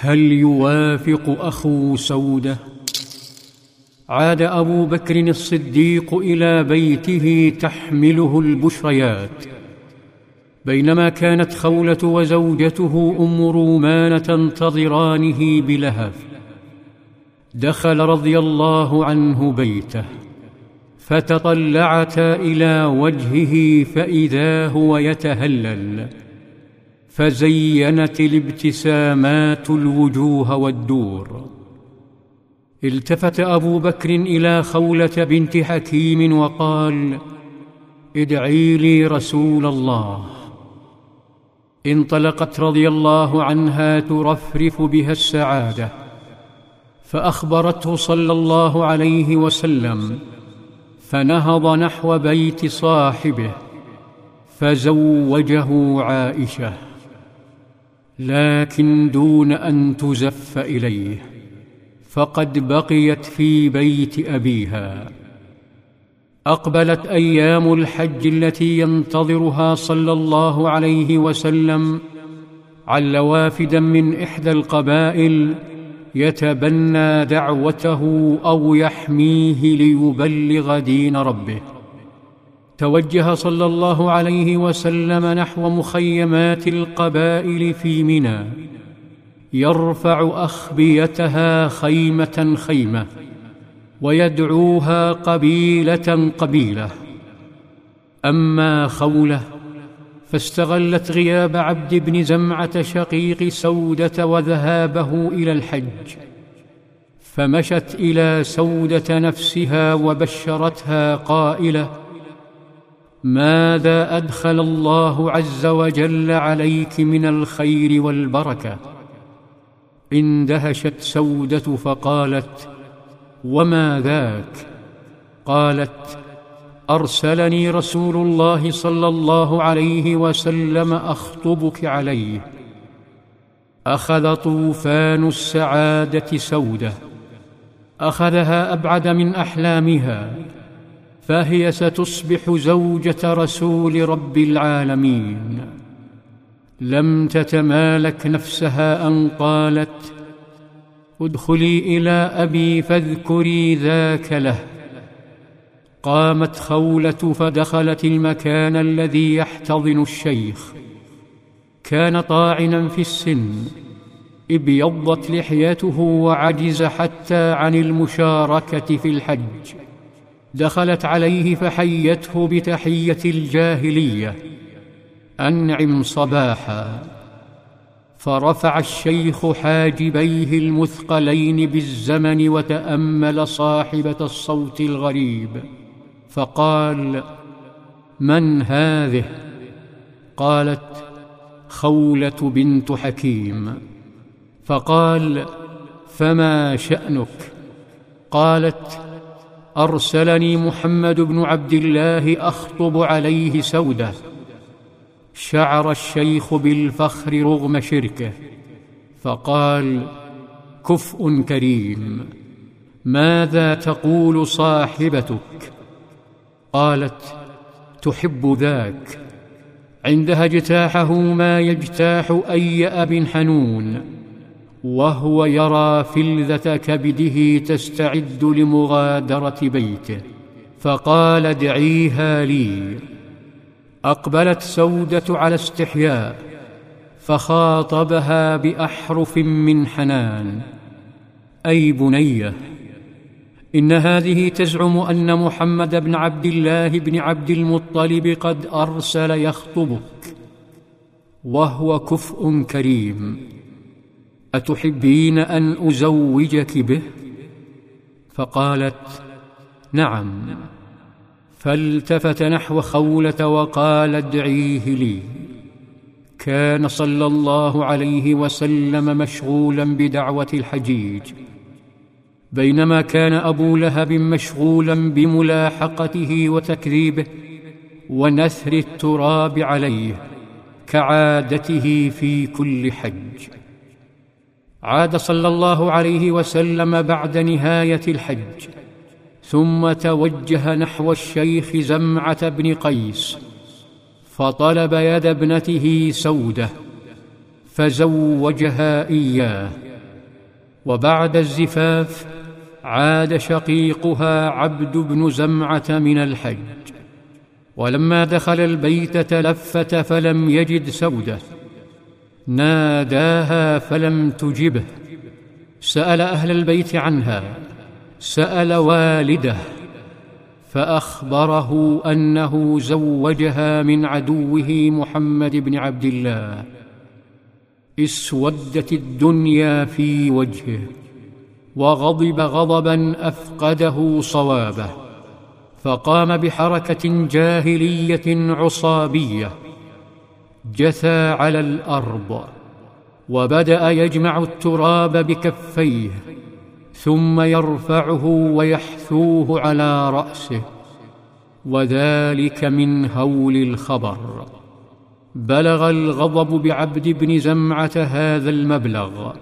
هل يوافق أخو سودة؟ عاد أبو بكر الصديق إلى بيته تحمله البشريات. بينما كانت خولة وزوجته أم رومان تنتظرانه بلهف دخل رضي الله عنه بيته. فتطلعتا إلى وجهه فإذا هو يتهلل. فزينت الابتسامات الوجوه والدور. التفت أبو بكر إلى خولة بنت حكيم وقال ادعي لي رسول الله. انطلقت رضي الله عنها ترفرف بها السعادة فأخبرته صلى الله عليه وسلم فنهض نحو بيت صاحبه فزوجه عائشة. لكن دون أن تزف إليه. فقد بقيت في بيت أبيها. أقبلت أيام الحج التي ينتظرها صلى الله عليه وسلم عل وافدا من إحدى القبائل يتبنى دعوته أو يحميه ليبلغ دين ربه. توجه صلى الله عليه وسلم نحو مخيمات القبائل في منى. يرفع أخبيتها خيمة خيمة ويدعوها قبيلة قبيلة. أما خولة فاستغلت غياب عبد بن زمعة شقيق سودة وذهابه إلى الحج. فمشت إلى سودة نفسها وبشرتها قائلة ماذا أدخل الله عز وجل عليك من الخير والبركة؟ اندهشت سودة فقالت وما ذاك؟ قالت أرسلني رسول الله صلى الله عليه وسلم أخطبك عليه أخذ طوفان السعادة سودة أخذها أبعد من أحلامها فهي ستصبح زوجة رسول رب العالمين. لم تتمالك نفسها أن قالت ادخلي إلى أبي فاذكري ذاك له. قامت خولة فدخلت المكان الذي يحتضن الشيخ. كان طاعنا في السن ابيضت لحيته وعجز حتى عن المشاركة في الحج. دخلت عليه فحيته بتحية الجاهلية. أنعم صباحا. فرفع الشيخ حاجبيه المثقلين بالزمن وتأمل صاحبة الصوت الغريب. فقال من هذه؟ قالت خولة بنت حكيم. فقال فما شأنك؟ قالت أرسلني محمد بن عبد الله أخطب عليه سودة. شعر الشيخ بالفخر رغم شركه فقال كفء كريم ماذا تقول صاحبتك؟ قالت تحب ذاك عندها اجتاحه ما يجتاح أي أب حنون وهو يرى فلذة كبده تستعد لمغادرة بيته. فقال ادعيها لي. أقبلت سودة على استحياء فخاطبها بأحرف من حنان. أي بنية! إن هذه تزعم أن محمد بن عبد الله بن عبد المطلب قد أرسل يخطبك وهو كفء كريم. أتحبين أن أزوجك به؟ فقالت نعم. فالتفت نحو خولة وقال ادعيه لي. كان صلى الله عليه وسلم مشغولا بدعوة الحجيج. بينما كان أبو لهب مشغولا بملاحقته وتكذيبه ونثر التراب عليه كعادته في كل حج. عاد صلى الله عليه وسلم بعد نهاية الحج ثم توجه نحو الشيخ زمعة بن قيس فطلب يد ابنته سودة فزوجها إياه وبعد الزفاف عاد شقيقها عبد بن زمعة من الحج ولما دخل البيت تلفت فلم يجد سودة. ناداها فلم تجبه سأل أهل البيت عنها. سأل والده. فأخبره أنه زوجها من عدوه محمد بن عبد الله. اسودت الدنيا في وجهه. وغضب غضبا أفقده صوابه. فقام بحركة جاهلية عصابية. جثى على الأرض وبدأ يجمع التراب بكفيه ثم يرفعه ويحثوه على رأسه وذلك من هول الخبر. بلغ الغضب بعبد بن زمعة هذا المبلغ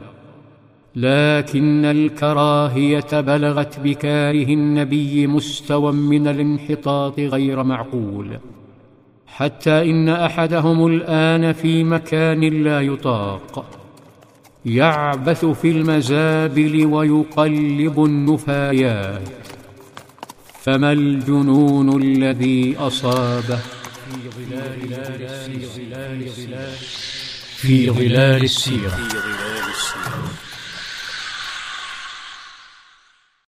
لكن الكراهية بلغت بكاره النبي مستوى من الانحطاط غير معقول. حتى إن أحدهم الآن في مكان لا يطاق. يعبث في المزابل ويقلب النفايات. فما الجنون الذي أصابه؟ في ظلال السيرة. في ظلال السيره